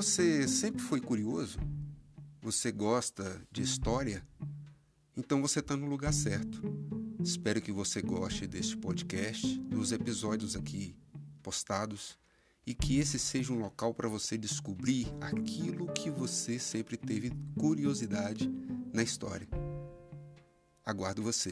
Você sempre foi curioso? Você gosta de história? Então você está no lugar certo. Espero que você goste deste podcast, dos episódios aqui postados e que esse seja um local para você descobrir aquilo que você sempre teve curiosidade na história. Aguardo você.